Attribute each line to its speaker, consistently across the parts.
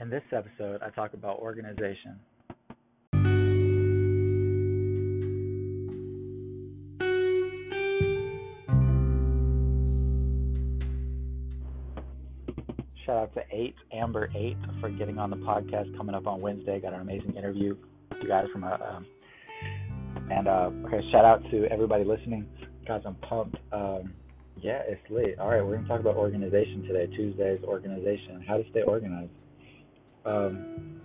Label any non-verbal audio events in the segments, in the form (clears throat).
Speaker 1: In this episode, I talk about organization. Shout out to eight Amber Eight for getting on the podcast coming up on Wednesday. Got an amazing interview. You guys from a uh, um, and uh, okay, shout out to everybody listening. Guys, I'm pumped. Um, yeah, it's late. All right, we're gonna talk about organization today. Tuesday's organization. How to stay organized. Um,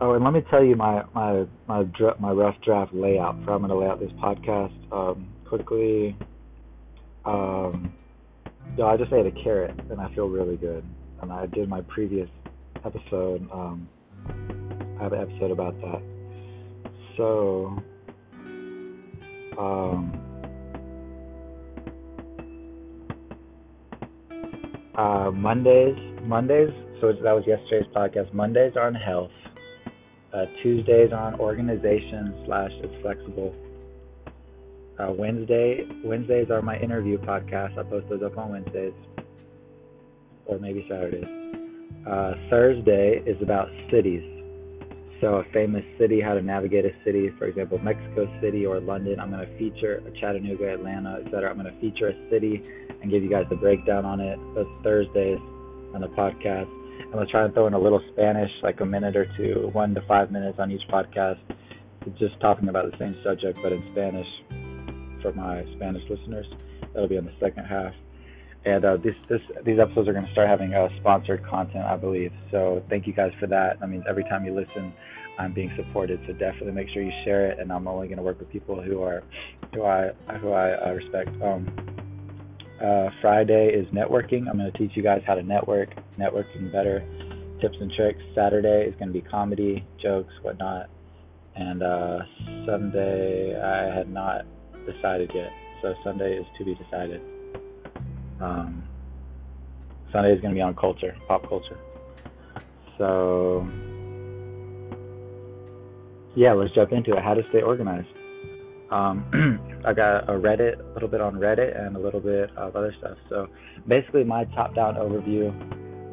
Speaker 1: oh, and let me tell you my my my my rough draft layout for how I'm going to lay out this podcast um, quickly. Um, yeah, I just ate a carrot and I feel really good. And I did my previous episode. Um, I have an episode about that. So, um, uh, Mondays Mondays, so that was yesterday's podcast. Mondays are on health. Uh, Tuesdays on organization slash it's flexible. Uh, Wednesday Wednesdays are my interview podcast. I post those up on Wednesdays, or maybe Saturdays. Uh, Thursday is about cities. So a famous city, how to navigate a city, for example, Mexico City or London. I'm going to feature Chattanooga, Atlanta, etc. I'm going to feature a city and give you guys the breakdown on it. Those Thursdays on the podcast. I'm gonna try and throw in a little Spanish, like a minute or two, one to five minutes on each podcast, just talking about the same subject but in Spanish for my Spanish listeners. That'll be in the second half. And uh, this, this, these episodes are going to start having uh, sponsored content, I believe. So thank you guys for that. That means every time you listen, I'm being supported. So definitely make sure you share it. And I'm only going to work with people who are, who I, who I uh, respect. Um, uh, Friday is networking. I'm going to teach you guys how to network, networking better, tips and tricks. Saturday is going to be comedy, jokes, whatnot. And uh, Sunday, I had not decided yet. So Sunday is to be decided. Um, Sunday is going to be on culture, pop culture. So, yeah, let's jump into it. How to stay organized. Um, (clears throat) I got a Reddit, a little bit on Reddit, and a little bit of other stuff. So basically, my top-down overview,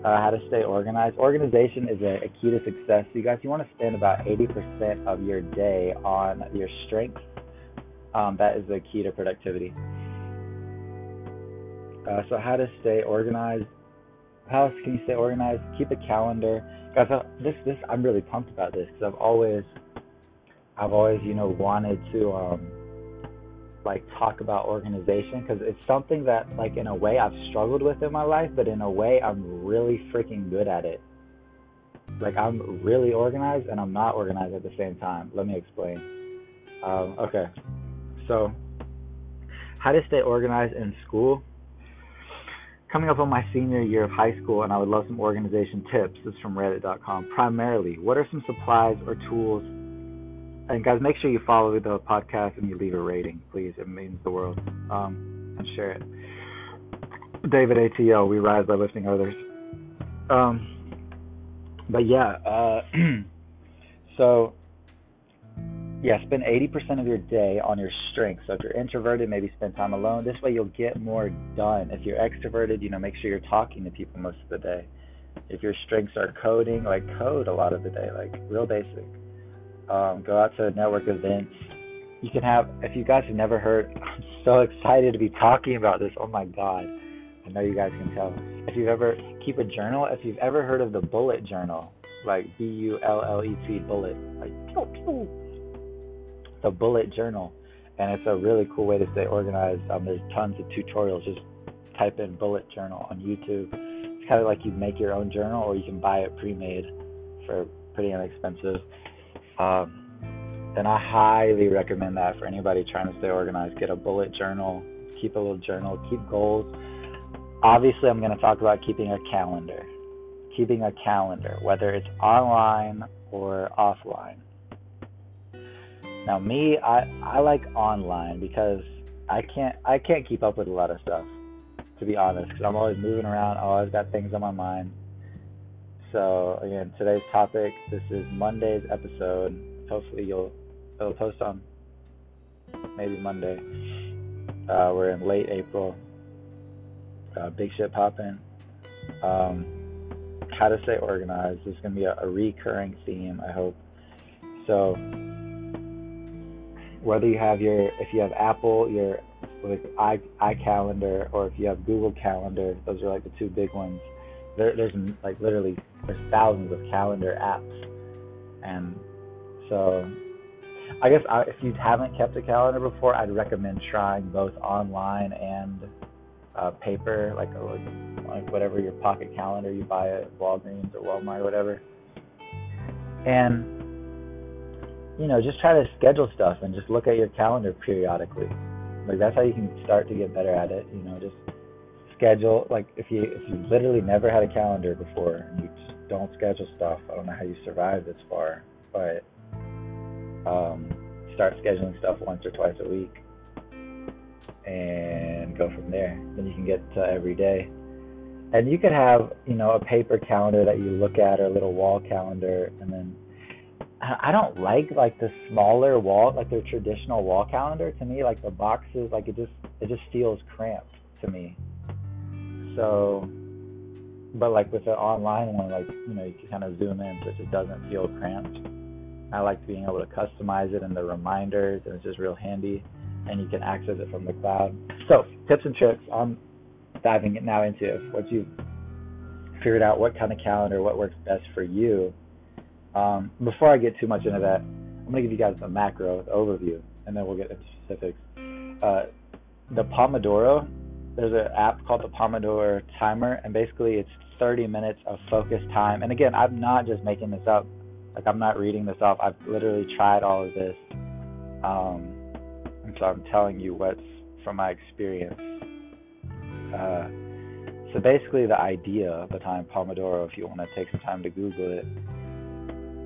Speaker 1: uh, how to stay organized. Organization is a, a key to success. So you guys, you want to spend about 80% of your day on your strengths. Um, that is the key to productivity. Uh, so how to stay organized? How else can you stay organized? Keep a calendar, guys. This this I'm really pumped about this because I've always I've always, you know, wanted to um, like talk about organization because it's something that, like, in a way, I've struggled with in my life, but in a way, I'm really freaking good at it. Like, I'm really organized and I'm not organized at the same time. Let me explain. Um, okay, so how to stay organized in school. Coming up on my senior year of high school, and I would love some organization tips. This is from Reddit.com. Primarily, what are some supplies or tools and guys, make sure you follow the podcast and you leave a rating, please. It means the world. Um, and share it. David ATL, we rise by lifting others. Um, but yeah, uh, (clears throat) so yeah, spend 80% of your day on your strengths. So if you're introverted, maybe spend time alone. This way you'll get more done. If you're extroverted, you know, make sure you're talking to people most of the day. If your strengths are coding, like code a lot of the day, like real basic um, go out to network events. You can have, if you guys have never heard, (laughs) I'm so excited to be talking about this. Oh my God. I know you guys can tell. If you've ever, keep a journal. If you've ever heard of the bullet journal, like B U L L E T bullet, like pew, pew. the bullet journal. And it's a really cool way to stay organized. Um, there's tons of tutorials. Just type in bullet journal on YouTube. It's kind of like you make your own journal or you can buy it pre made for pretty inexpensive. Um, and I highly recommend that for anybody trying to stay organized. Get a bullet journal, keep a little journal, keep goals. Obviously, I'm going to talk about keeping a calendar. Keeping a calendar, whether it's online or offline. Now, me, I, I like online because I can't I can't keep up with a lot of stuff, to be honest. Because I'm always moving around. I always got things on my mind. So again, today's topic. This is Monday's episode. Hopefully, you'll it'll post on maybe Monday. Uh, we're in late April. Uh, big shit popping. Um, how to stay organized. is going to be a, a recurring theme, I hope. So whether you have your if you have Apple your like i iCalendar or if you have Google Calendar, those are like the two big ones. There, there's like literally there's thousands of calendar apps, and so I guess I, if you haven't kept a calendar before, I'd recommend trying both online and uh, paper, like, like whatever your pocket calendar you buy at Walgreens or Walmart or whatever. And you know, just try to schedule stuff and just look at your calendar periodically. Like that's how you can start to get better at it. You know, just schedule. Like if you if you literally never had a calendar before and you just don't schedule stuff, I don't know how you survive this far, but um, start scheduling stuff once or twice a week and go from there. Then you can get to every day. And you could have, you know, a paper calendar that you look at or a little wall calendar and then I don't like like the smaller wall, like the traditional wall calendar. To me, like the boxes, like it just it just feels cramped to me. So, but like with the online one, like you know you can kind of zoom in, so it just doesn't feel cramped. I like being able to customize it and the reminders, and it's just real handy, and you can access it from the cloud. So, tips and tricks. I'm diving it now into what you've figured out what kind of calendar, what works best for you um, before I get too much into that, I'm going to give you guys a macro overview, and then we'll get into specifics. Uh, the Pomodoro, there's an app called the Pomodoro Timer, and basically it's 30 minutes of focused time. And again, I'm not just making this up. Like I'm not reading this off. I've literally tried all of this, um, and so I'm telling you what's from my experience. Uh, so basically, the idea behind Pomodoro, if you want to take some time to Google it,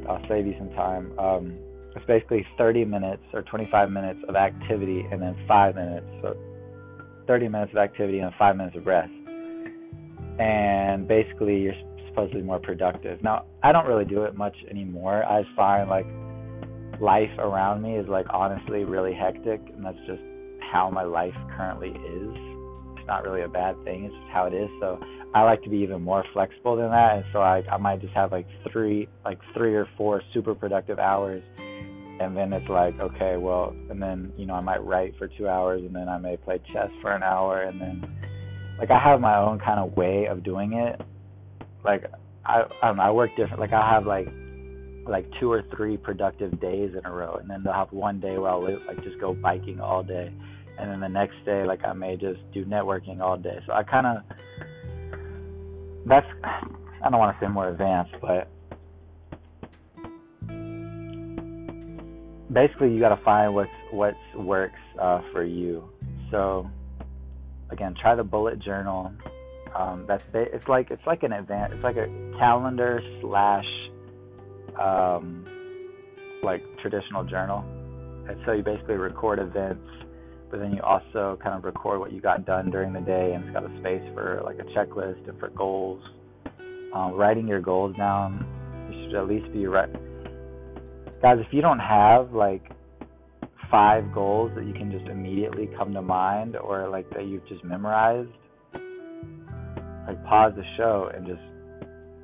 Speaker 1: I'll save you some time. Um, it's basically 30 minutes or 25 minutes of activity and then five minutes. 30 minutes of activity and five minutes of rest. And basically, you're supposed to be more productive. Now, I don't really do it much anymore. I find like life around me is like honestly really hectic, and that's just how my life currently is. It's not really a bad thing. It's just how it is. So I like to be even more flexible than that, and so I I might just have like three like three or four super productive hours, and then it's like okay, well, and then you know I might write for two hours, and then I may play chess for an hour, and then like I have my own kind of way of doing it. Like I I, don't know, I work different. Like I have like like two or three productive days in a row, and then they'll have one day where I'll like just go biking all day, and then the next day like I may just do networking all day. So I kind of that's I don't want to say more advanced, but basically you got to find what's what works uh, for you. So again, try the bullet journal. Um, that's it's like it's like an event. It's like a calendar slash um, like traditional journal. And so you basically record events but then you also kind of record what you got done during the day, and it's got a space for like a checklist and for goals. Um, writing your goals down, you should at least be right. Guys, if you don't have like five goals that you can just immediately come to mind, or like that you've just memorized, like pause the show and just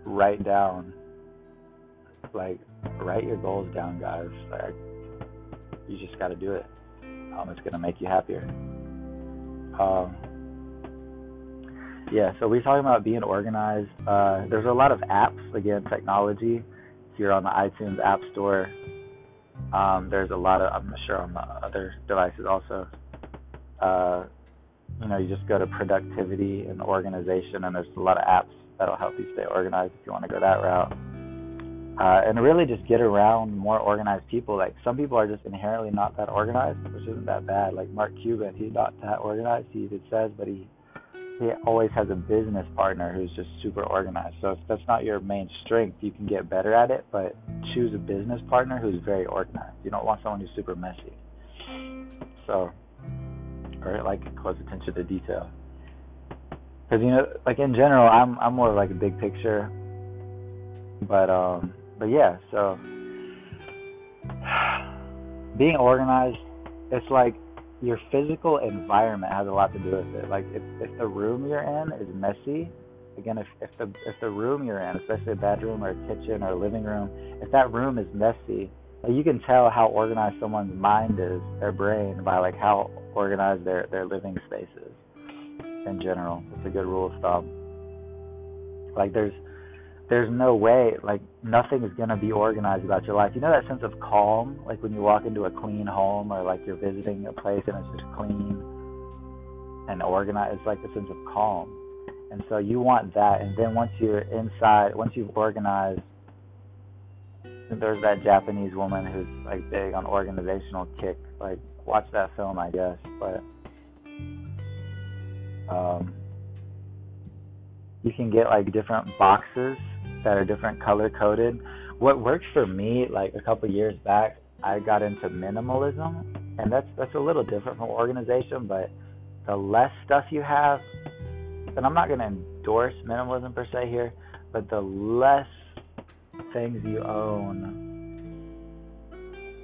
Speaker 1: write down, like write your goals down, guys. Like you just got to do it. Um, it's to make you happier. Um, yeah, so we're talking about being organized. Uh, there's a lot of apps, again, technology. If you're on the iTunes App Store, um, there's a lot of, I'm sure on the other devices also. Uh, you know, you just go to productivity and organization, and there's a lot of apps that'll help you stay organized if you want to go that route uh, and really just get around more organized people. Like some people are just inherently not that organized, which isn't that bad. Like Mark Cuban, he's not that organized. He says, but he he always has a business partner who's just super organized. So if that's not your main strength, you can get better at it. But choose a business partner who's very organized. You don't want someone who's super messy. So, or like close attention to detail. Because you know, like in general, I'm I'm more like a big picture. But um but yeah, so (sighs) being organized, it's like your physical environment has a lot to do with it. Like if if the room you're in is messy, again, if if the if the room you're in, especially a bedroom or a kitchen or a living room, if that room is messy, like you can tell how organized someone's mind is, their brain, by like how organized their their living space is in general. It's a good rule of thumb. Like there's there's no way like nothing is gonna be organized about your life. You know that sense of calm, like when you walk into a clean home or like you're visiting a place and it's just clean and organized. It's like a sense of calm. And so you want that. And then once you're inside, once you've organized, there's that Japanese woman who's like big on organizational kick. Like watch that film, I guess. But um, you can get like different boxes that are different color coded. What worked for me, like a couple years back, I got into minimalism, and that's that's a little different from organization, but the less stuff you have, and I'm not going to endorse minimalism per se here, but the less things you own,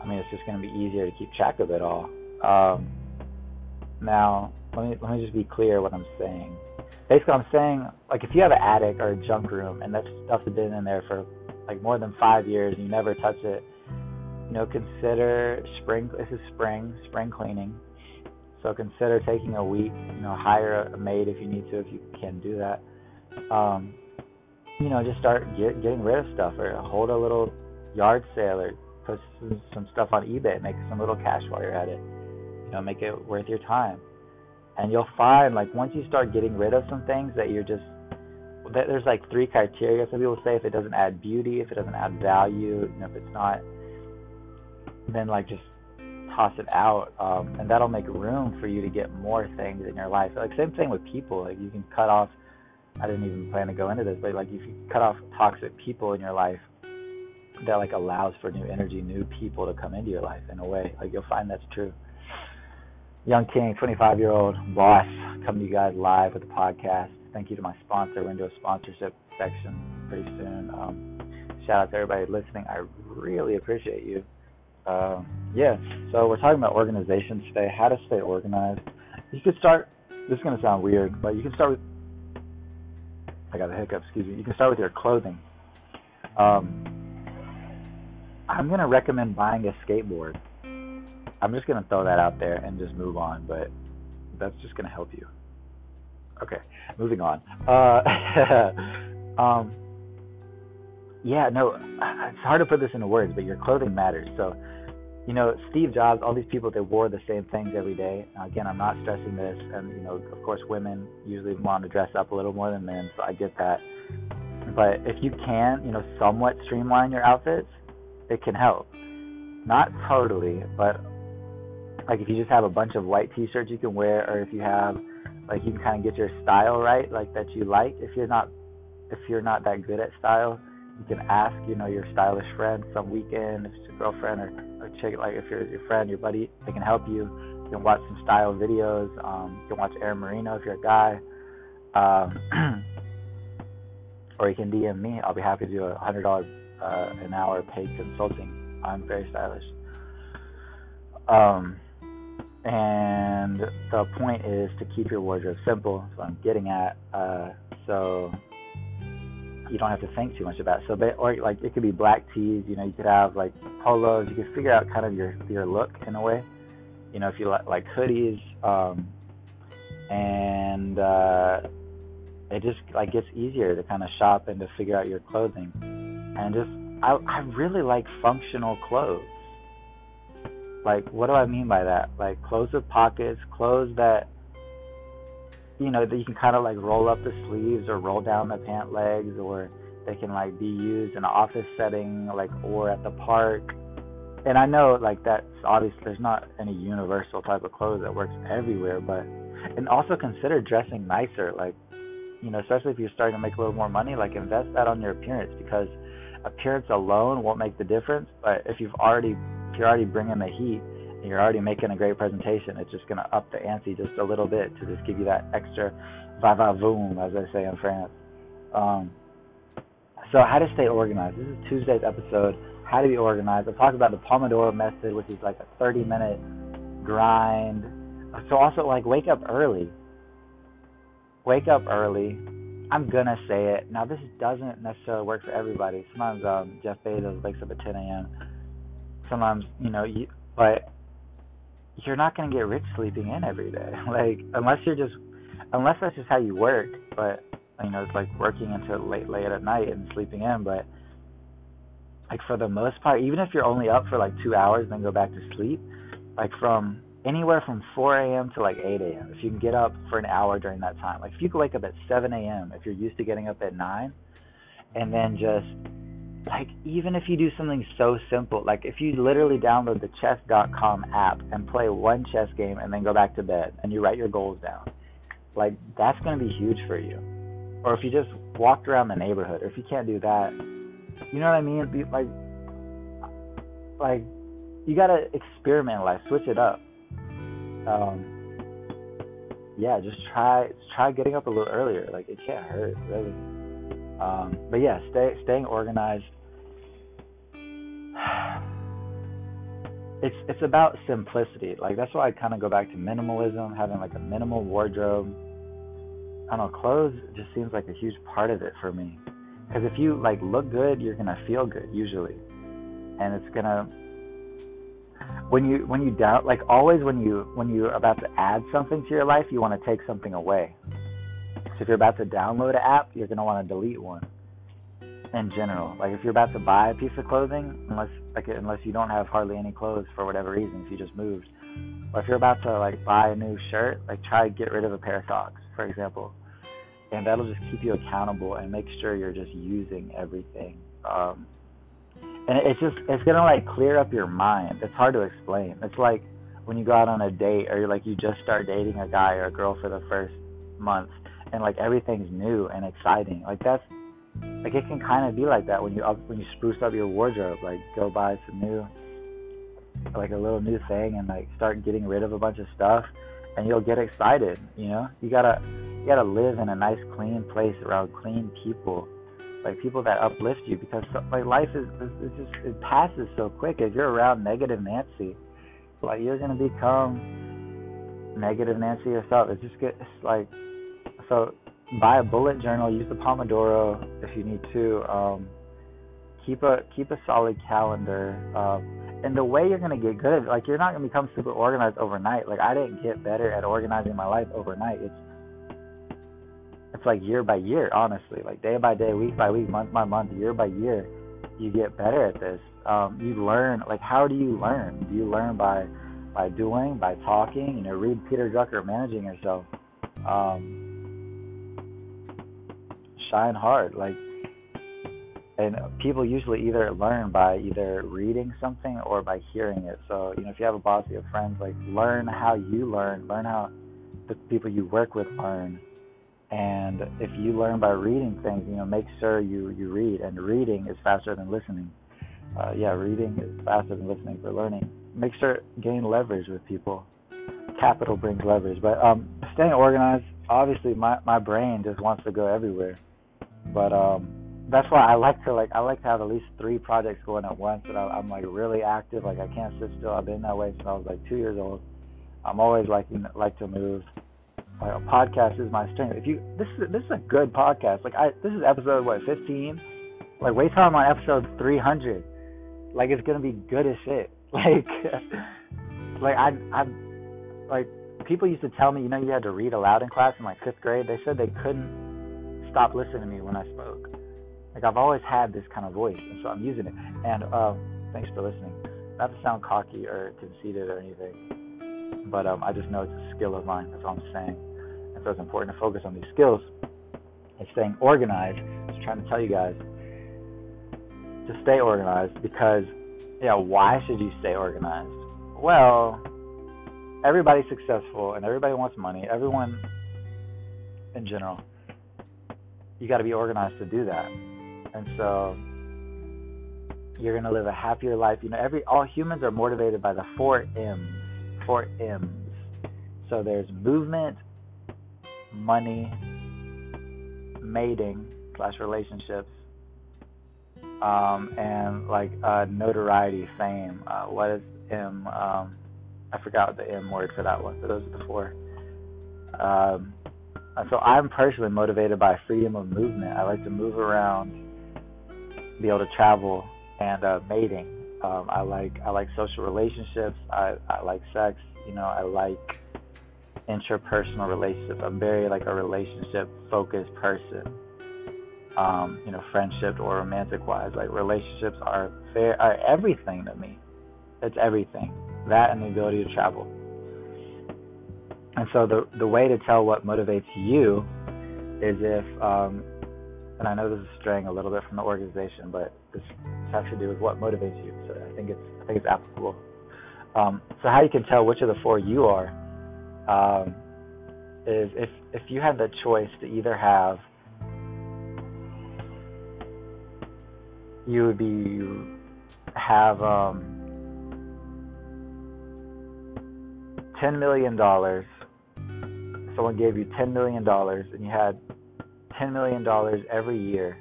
Speaker 1: I mean, it's just going to be easier to keep track of it all. Um, now, let me let me just be clear what I'm saying. Basically, I'm saying like if you have an attic or a junk room and that stuff has been in there for like more than five years and you never touch it, you know, consider spring. This is spring, spring cleaning so consider taking a week. You know, hire a maid if you need to, if you can do that. Um, you know, just start get, getting rid of stuff, or hold a little yard sale, or put some, some stuff on eBay, make some little cash while you're at it. You know, make it worth your time. And you'll find, like, once you start getting rid of some things that you're just that there's like three criteria. Some people say if it doesn't add beauty, if it doesn't add value, know, if it's not, then like just toss it out, um, and that'll make room for you to get more things in your life. Like same thing with people. Like you can cut off. I didn't even plan to go into this, but like if you cut off toxic people in your life, that like allows for new energy, new people to come into your life in a way. Like you'll find that's true. Young King, 25 year old boss, coming to you guys live with the podcast. Thank you to my sponsor. A sponsorship section pretty soon. Um, shout out to everybody listening. I really appreciate you. Uh, yeah, so we're talking about organization today, how to stay organized. You could start, this is going to sound weird, but you can start with, I got a hiccup, excuse me. You can start with your clothing. Um, I'm going to recommend buying a skateboard. I'm just going to throw that out there and just move on, but that's just going to help you. Okay, moving on. Uh, (laughs) um, yeah, no, it's hard to put this into words, but your clothing matters. So you know, Steve Jobs, all these people that wore the same things every day. Again, I'm not stressing this, and you know, of course, women usually want to dress up a little more than men, so I get that. But if you can, you know, somewhat streamline your outfits, it can help. Not totally, but like if you just have a bunch of white T-shirts you can wear, or if you have, like, you can kind of get your style right, like that you like. If you're not, if you're not that good at style, you can ask, you know, your stylish friend some weekend, if it's your girlfriend or or check like if you're your friend, your buddy, they can help you. You can watch some style videos. Um, you can watch Aaron Marino if you're a guy, um, (clears throat) or you can DM me. I'll be happy to do a hundred dollar uh, an hour paid consulting. I'm very stylish. Um, and the point is to keep your wardrobe simple. That's what I'm getting at. Uh, so you don't have to think too much about. It. So, or like it could be black tees. You know, you could have like polos. You could figure out kind of your your look in a way. You know, if you like like hoodies, um, and uh, it just like gets easier to kind of shop and to figure out your clothing. And just I I really like functional clothes. Like, what do I mean by that? Like clothes with pockets, clothes that you know that you can kind of like roll up the sleeves or roll down the pant legs or they can like be used in an office setting like or at the park and i know like that's obviously there's not any universal type of clothes that works everywhere but and also consider dressing nicer like you know especially if you're starting to make a little more money like invest that on your appearance because appearance alone won't make the difference but if you've already you're already bringing the heat and you're already making a great presentation, it's just going to up the ante just a little bit to just give you that extra va va voom, as they say in France. Um, so, how to stay organized. This is Tuesday's episode, How to Be Organized. I'll talk about the Pomodoro method, which is like a 30 minute grind. So, also, like, wake up early. Wake up early. I'm gonna say it. Now this doesn't necessarily work for everybody. Sometimes um, Jeff Bezos wakes up at 10 a.m. Sometimes you know, you, but you're not gonna get rich sleeping in every day. (laughs) Like unless you're just, unless that's just how you work. But you know, it's like working until late, late at night and sleeping in. But like for the most part, even if you're only up for like two hours and then go back to sleep, like from anywhere from 4 a.m. to like 8 a.m. If you can get up for an hour during that time, like if you could wake up at 7 a.m. if you're used to getting up at 9, and then just like even if you do something so simple, like if you literally download the chess.com app and play one chess game and then go back to bed and you write your goals down, like that's going to be huge for you. Or if you just walked around the neighborhood, or if you can't do that, you know what I mean? Be, like, like you gotta experiment like switch it up. Um, yeah, just try try getting up a little earlier. Like it can't hurt, really. Um, but yeah, stay staying organized. (sighs) It's it's about simplicity. Like that's why I kind of go back to minimalism, having like a minimal wardrobe. I don't know, clothes just seems like a huge part of it for me. Because if you like look good, you're gonna feel good usually, and it's gonna when you when you doubt like always when you when you're about to add something to your life, you want to take something away. So if you're about to download an app, you're gonna want to delete one. In general, like if you're about to buy a piece of clothing, unless like unless you don't have hardly any clothes for whatever reason, if you just moved, or if you're about to like buy a new shirt, like try to get rid of a pair of socks, for example and that'll just keep you accountable and make sure you're just using everything. Um, and it's just it's gonna like clear up your mind. It's hard to explain. It's like when you go out on a date or you're like you just start dating a guy or a girl for the first month, and like everything's new and exciting. Like that's like it can kind of be like that when you up when you spruce up your wardrobe. Like go buy some new like a little new thing and like start getting rid of a bunch of stuff and you'll get excited you know you gotta you gotta live in a nice, clean place around clean people, like people that uplift you. Because like life is, it just it passes so quick. If you're around negative Nancy, like you're gonna become negative Nancy yourself. It's just get it's like so. Buy a bullet journal. Use the Pomodoro if you need to. Um, keep a keep a solid calendar. Um, and the way you're gonna get good, like you're not gonna become super organized overnight. Like I didn't get better at organizing my life overnight. It's it's like year by year, honestly, like day by day, week by week, month by month, year by year, you get better at this. Um, you learn, like, how do you learn? Do you learn by by doing, by talking? You know, read Peter Drucker, Managing Yourself. Um, shine hard, like, and people usually either learn by either reading something or by hearing it. So, you know, if you have a boss, you have friends, like, learn how you learn, learn how the people you work with learn and if you learn by reading things, you know, make sure you you read. And reading is faster than listening. Uh, yeah, reading is faster than listening for learning. Make sure gain leverage with people. Capital brings leverage, but um, staying organized. Obviously, my my brain just wants to go everywhere, but um, that's why I like to like I like to have at least three projects going at once. And I, I'm like really active. Like I can't sit still. I've been that way since I was like two years old. I'm always liking like to move like a podcast is my strength. If you this is this is a good podcast. Like I this is episode what 15. Like wait till I'm on episode 300. Like it's gonna be good as shit. (laughs) Like like I I like people used to tell me you know you had to read aloud in class in like fifth grade. They said they couldn't stop listening to me when I spoke. Like I've always had this kind of voice, and so I'm using it. And uh, thanks for listening. Not to sound cocky or conceited or anything, but um, I just know it's a skill of mine. That's all I'm saying. And so it's important to focus on these skills and staying organized. Was trying to tell you guys to stay organized because, yeah, why should you stay organized? Well, everybody's successful and everybody wants money. Everyone in general, you got to be organized to do that. And so you're going to live a happier life. You know, every all humans are motivated by the four M's. Four M's. So there's movement, money, mating slash relationships, um, and like uh, notoriety, fame. Uh, what is M? Um, I forgot the M word for that one, but those are the four. Um, so I'm personally motivated by freedom of movement. I like to move around, be able to travel, and uh, mating. Um, I like I like social relationships. I, I like sex. You know, I like interpersonal relationships. I'm very like a relationship focused person. Um, you know, friendship or romantic wise, like relationships are fair are everything to me. It's everything. That and the ability to travel. And so the the way to tell what motivates you is if, um, and I know this is straying a little bit from the organization, but this has to do with what motivates you. So I think it's I think it's applicable. Um, so how you can tell which of the four you are um, is if if you had the choice to either have you would be have um, ten million dollars someone gave you $10 million and you had $10 million every year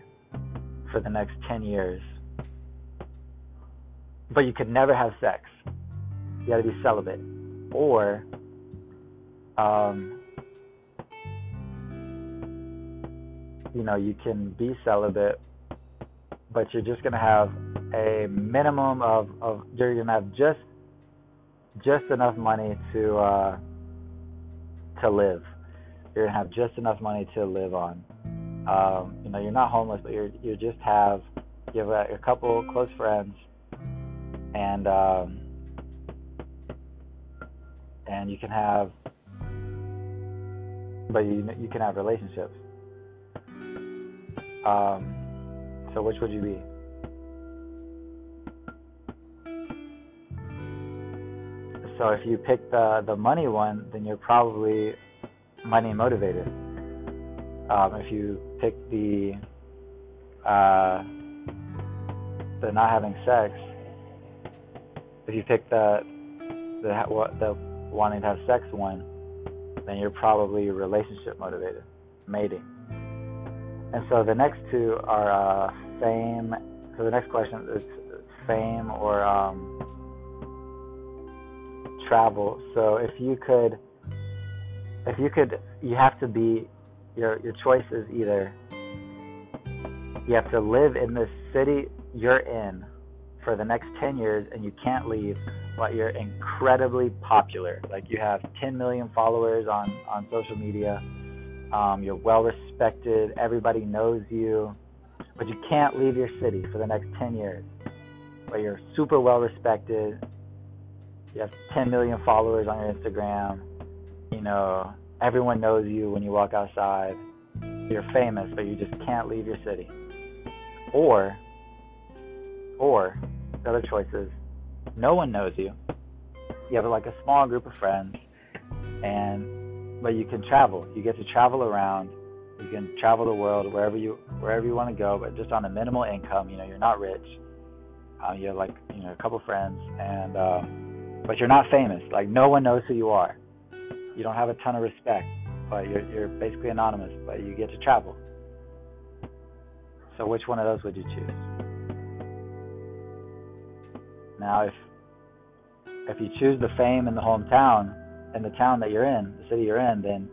Speaker 1: for the next 10 years, but you could never have sex, you had to be celibate, or um, you know, you can be celibate, but you're just gonna have a minimum of, of you're gonna have just just enough money to uh, to live. You're gonna have just enough money to live on. Um, you know, you're not homeless, but you're you just have you have a, a couple close friends, and um, and you can have, but you you can have relationships. Um, so which would you be? So if you pick the the money one, then you're probably money motivated. Um, if you pick the uh, the not having sex, if you pick the the the wanting to have sex one, then you're probably relationship motivated, mating. And so the next two are uh, fame. So the next question is fame or um, travel. So if you could, if you could, you have to be, your your choice is either you have to live in the city you're in for the next 10 years and you can't leave, but you're incredibly popular. Like you have 10 million followers on on social media. Um, you're well respected. Everybody knows you, but you can't leave your city for the next 10 years. But you're super well respected you have 10 million followers on your Instagram. You know, everyone knows you when you walk outside. You're famous, but you just can't leave your city. Or, or the other choice is no one knows you. You have like a small group of friends, and but you can travel. You get to travel around. You can travel the world wherever you wherever you want to go, but just on a minimal income. You know, you're not rich. Uh, you have like you know a couple friends, and um, but you're not famous. Like no one knows who you are. You don't have a ton of respect, but you're you're basically anonymous. But you get to travel. So which one of those would you choose? Now, if if you choose the fame in the hometown, and the town that you're in, the city you're in, then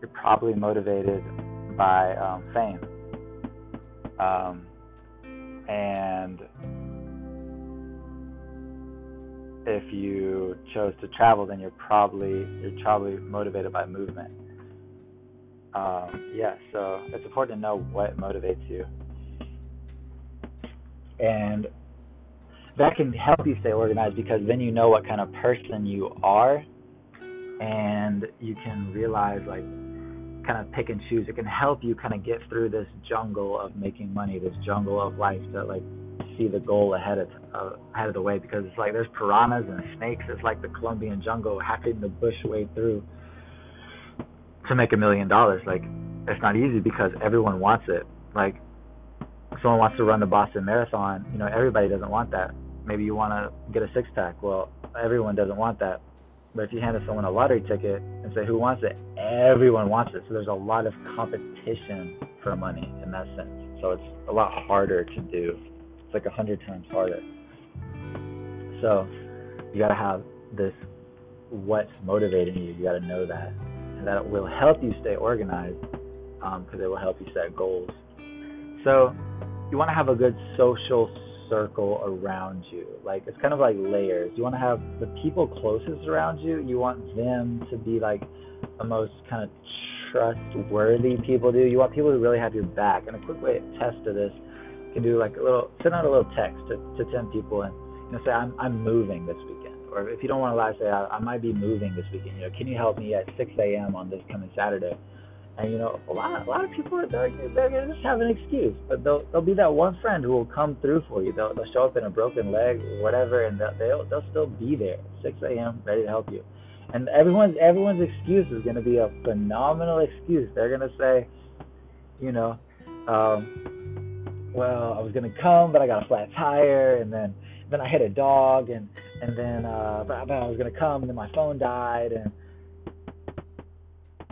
Speaker 1: you're probably motivated by um, fame. Um, and if you chose to travel, then you're probably you're probably motivated by movement. Um, yeah, so it's important to know what motivates you, and that can help you stay organized because then you know what kind of person you are, and you can realize like kind of pick and choose. It can help you kind of get through this jungle of making money, this jungle of life that like see the goal ahead of uh, ahead of the way because it's like there's piranhas and snakes. It's like the Colombian jungle, hacking the bush way through to make a million dollars. Like it's not easy because everyone wants it. Like someone wants to run the Boston Marathon, you know, everybody doesn't want that. Maybe you want to get a six pack. Well, everyone doesn't want that. But if you hand someone a lottery ticket and say who wants it, everyone wants it. So there's a lot of competition for money in that sense. So it's a lot harder to do. It's like a hundred times harder. So you got to have this what's motivating you. You got to know that, and that will help you stay organized because um, it will help you set goals. So you want to have a good social circle around you. Like it's kind of like layers. You want to have the people closest around you. You want them to be like the most kind of trustworthy people do. You want people who really have your back. And a quick way to test this, can do like a little send out a little text to, to ten people and you know say I'm I'm moving this weekend. Or if you don't want to lie, say I, I might be moving this weekend. You know, can you help me at 6 a.m. on this coming Saturday? And you know, a lot, a lot of people are they're, they're gonna just have an excuse, but they'll they'll be that one friend who will come through for you. They'll they'll show up in a broken leg, or whatever, and they'll they'll, they'll still be there, 6 a.m. ready to help you. And everyone's everyone's excuse is gonna be a phenomenal excuse. They're gonna say, you know, um, well, I was gonna come, but I got a flat tire, and then then I hit a dog, and and then uh, but, I was gonna come, and then my phone died, and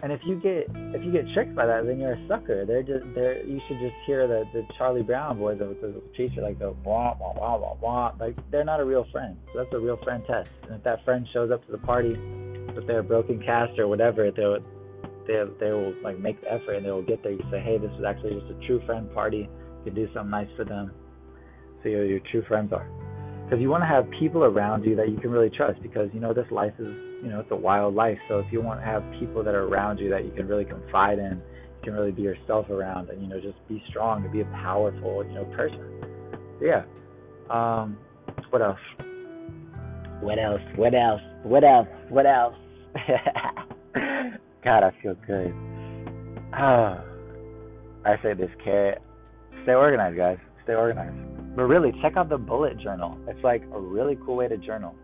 Speaker 1: and if you get if you get tricked by that, then you're a sucker. They're just they're you should just hear the the Charlie Brown boys the, the teacher like the wah wah wah wah wah. Like they're not a real friend. So that's a real friend test. And if that friend shows up to the party with their broken cast or whatever, they'll they they will like make the effort and they will get there. You say, hey, this is actually just a true friend party. You can do something nice for them. See who your true friends are. Because you want to have people around you that you can really trust because you know this life is you know it's a wild life. So if you want to have people that are around you that you can really confide in you can really be yourself around and you know just be strong and be a powerful you know person. So yeah. Um what else? What else? What else? What else? What else? (laughs) God i feel good. Ah (sighs) i say this cat stay organized guys stay organized but really, check out the bullet journal. It's like a really cool way to journal.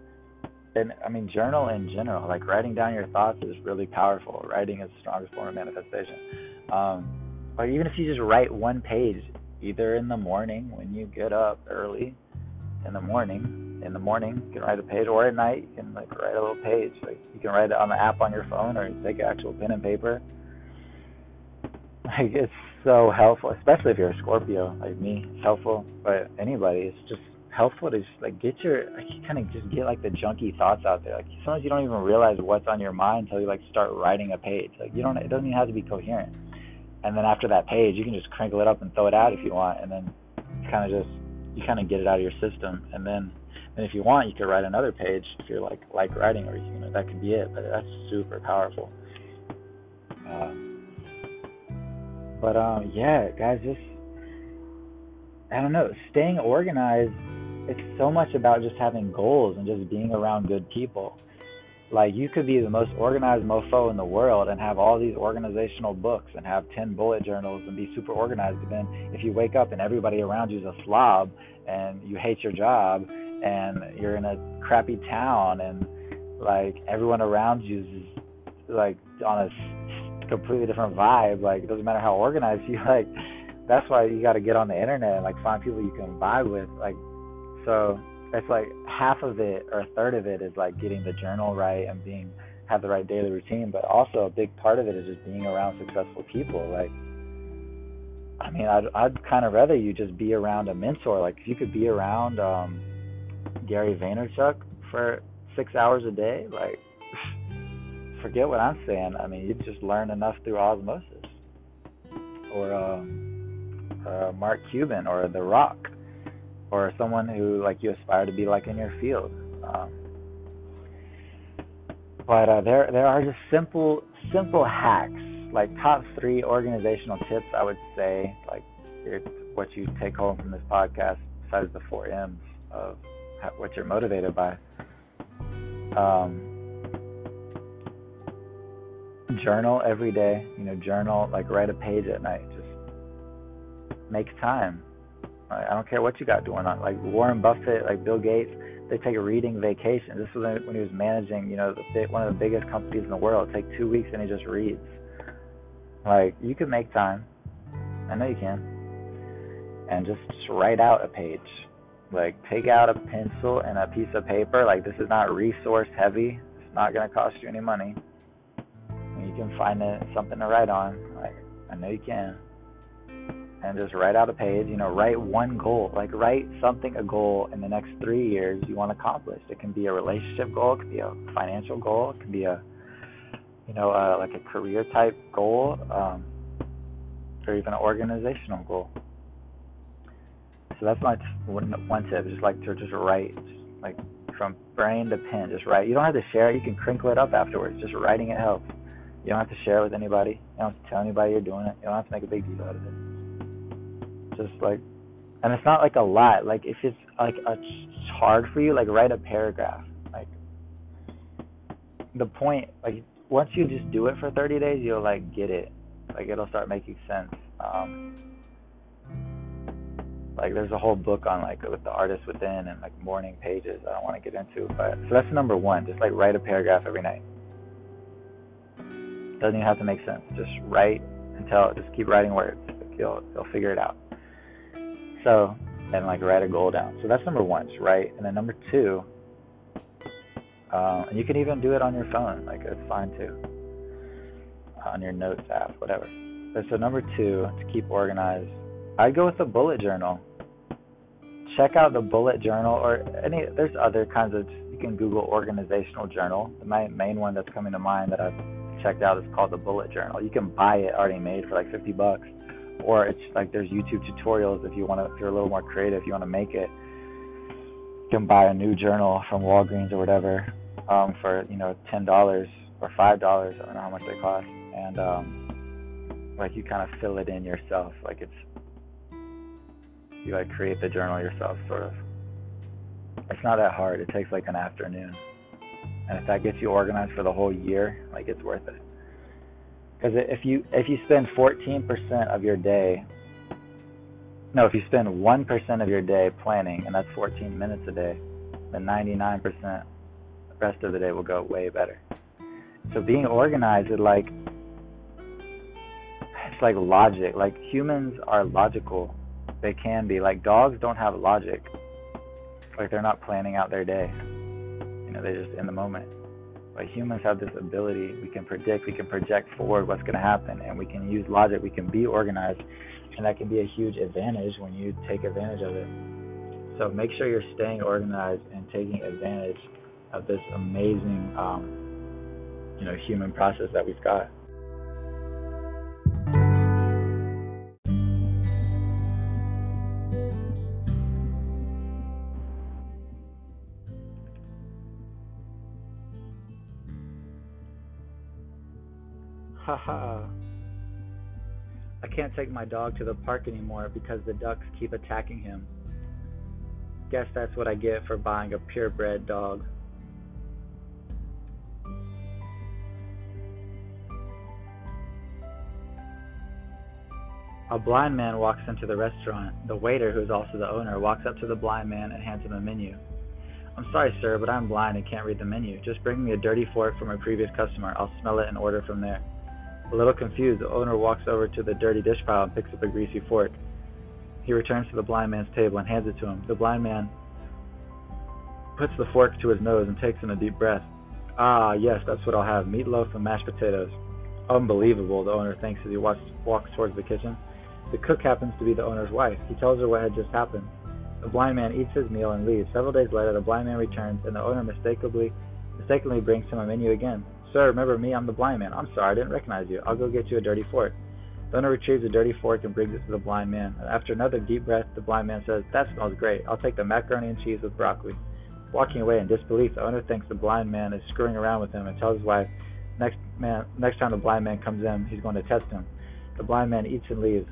Speaker 1: And I mean, journal in general, like writing down your thoughts is really powerful. Writing is the strongest form of manifestation. Um, even if you just write one page, either in the morning when you get up early, in the morning, in the morning you can write a page, or at night you can like write a little page. Like you can write it on the app on your phone, or take an actual pen and paper. Like it's so helpful, especially if you're a Scorpio like me. Helpful, but anybody, it's just helpful to just like get your like kind of just get like the junky thoughts out there. Like sometimes you don't even realize what's on your mind until you like start writing a page. Like you don't, it doesn't even have to be coherent. And then after that page, you can just crinkle it up and throw it out if you want, and then kind of just you kind of get it out of your system. And then, and if you want, you could write another page if you're like like writing, or you know that could be it. But that's super powerful. Uh, but um, yeah, guys, just I don't know, staying organized. It's so much about just having goals and just being around good people. Like you could be the most organized mofo in the world and have all these organizational books and have 10 bullet journals and be super organized. But then if you wake up and everybody around you is a slob and you hate your job and you're in a crappy town and like everyone around you is like on a completely different vibe. Like it doesn't matter how organized (laughs) you like. That's why you got to get on the internet and like find people you can vibe with. Like so, it's like half of it or a third of it is like getting the journal right and being have the right daily routine. But also a big part of it is just being around successful people. Like I mean, I'd I'd kind of rather you just be around a mentor. Like if you could be around um, Gary Vaynerchuk for six hours a day, like forget what I'm saying. I mean, you just learn enough through osmosis. Or uh, uh, Mark Cuban, or The Rock, or someone who like you aspire to be like in your field. Um, but uh, there there are just simple simple hacks, like top three organizational tips. I would say, like what you take home from this podcast, besides the four M's of what you're motivated by. Um, journal every day. You know, journal like write a page at night. Just make time. I don't care what you got going on. Like Warren Buffett, like Bill Gates, they take a reading vacation. This was when he was managing, you know, the, one of the biggest companies in the world. Take two weeks and he just reads. Like you can make time. I know you can. And just, just write out a page. Like take out a pencil and a piece of paper. Like this is not resource heavy. It's not going to cost you any money can find it, something to write on. Like I know you can. And just write out a page, you know, write one goal. Like write something a goal in the next three years you want to accomplish. It can be a relationship goal, it can be a financial goal, it can be a you know, uh, like a career type goal, um, or even an organizational goal. So that's my one tip. Just like to just write, like from brain to pen, just write. You don't have to share it. You can crinkle it up afterwards. Just writing it helps. You don't have to share it with anybody. You don't have to tell anybody you're doing it. You don't have to make a big deal out of it. Just like, and it's not like a lot. Like if it's like a, it's hard for you, like write a paragraph. Like the point, like once you just do it for 30 days, you'll like get it. Like it'll start making sense. Um, like there's a whole book on like with the artist within and like morning pages. I don't want to get into, but so that's number one. Just like write a paragraph every night. Doesn't even have to make sense. Just write until just keep writing words. You'll you'll figure it out. So and like write a goal down. So that's number one. Write, and then number two. Uh, and you can even do it on your phone. Like it's fine too. On your notes app, whatever. But so number two, to keep organized, I go with a bullet journal. Check out the bullet journal or any. There's other kinds of. You can Google organizational journal. The main one that's coming to mind that I've checked out is called the bullet journal. You can buy it already made for like 50 bucks, or it's like there's YouTube tutorials if you want to. If you're a little more creative, you want to make it. You can buy a new journal from Walgreens or whatever um, for you know ten dollars or five dollars. I don't know how much they cost, and um, like you kind of fill it in yourself. Like it's you like create the journal yourself, sort of. It's not that hard. It takes like an afternoon, and if that gets you organized for the whole year, like it's worth it. Because if you if you spend 14% of your day, no, if you spend 1% of your day planning, and that's 14 minutes a day, then 99% the rest of the day will go way better. So being organized is like it's like logic. Like humans are logical they can be. Like dogs don't have logic. Like they're not planning out their day. Know, they're just in the moment. But humans have this ability. We can predict, we can project forward what's going to happen, and we can use logic. We can be organized, and that can be a huge advantage when you take advantage of it. So make sure you're staying organized and taking advantage of this amazing, um, you know, human process that we've got. Haha. I can't take my dog to the park anymore because the ducks keep attacking him. Guess that's what I get for buying a purebred dog. A blind man walks into the restaurant. The waiter, who is also the owner, walks up to the blind man and hands him a menu. I'm sorry, sir, but I'm blind and can't read the menu. Just bring me a dirty fork from a previous customer. I'll smell it and order from there. A little confused, the owner walks over to the dirty dish pile and picks up a greasy fork. He returns to the blind man's table and hands it to him. The blind man puts the fork to his nose and takes in a deep breath. Ah, yes, that's what I'll have meatloaf and mashed potatoes. Unbelievable, the owner thinks as he walks, walks towards the kitchen. The cook happens to be the owner's wife. He tells her what had just happened. The blind man eats his meal and leaves. Several days later, the blind man returns, and the owner mistakenly, mistakenly brings him a menu again. Sir, remember me? I'm the blind man. I'm sorry, I didn't recognize you. I'll go get you a dirty fork. The owner retrieves a dirty fork and brings it to the blind man. After another deep breath, the blind man says, That smells great. I'll take the macaroni and cheese with broccoli. Walking away in disbelief, the owner thinks the blind man is screwing around with him and tells his wife, next, man, next time the blind man comes in, he's going to test him. The blind man eats and leaves.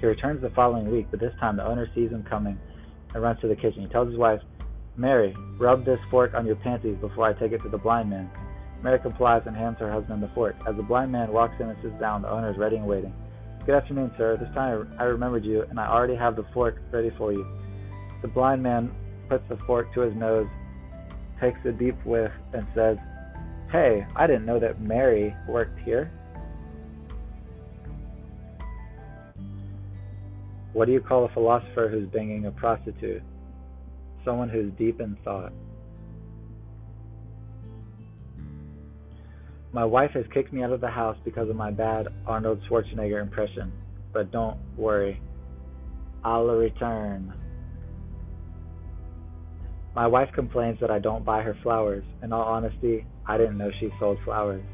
Speaker 1: He returns the following week, but this time the owner sees him coming and runs to the kitchen. He tells his wife, Mary, rub this fork on your panties before I take it to the blind man. Mary complies and hands her husband the fork. As the blind man walks in and sits down, the owner is ready and waiting. Good afternoon, sir. This time I remembered you, and I already have the fork ready for you. The blind man puts the fork to his nose, takes a deep whiff, and says, Hey, I didn't know that Mary worked here. What do you call a philosopher who's banging a prostitute? Someone who's deep in thought. My wife has kicked me out of the house because of my bad Arnold Schwarzenegger impression. But don't worry, I'll return. My wife complains that I don't buy her flowers. In all honesty, I didn't know she sold flowers.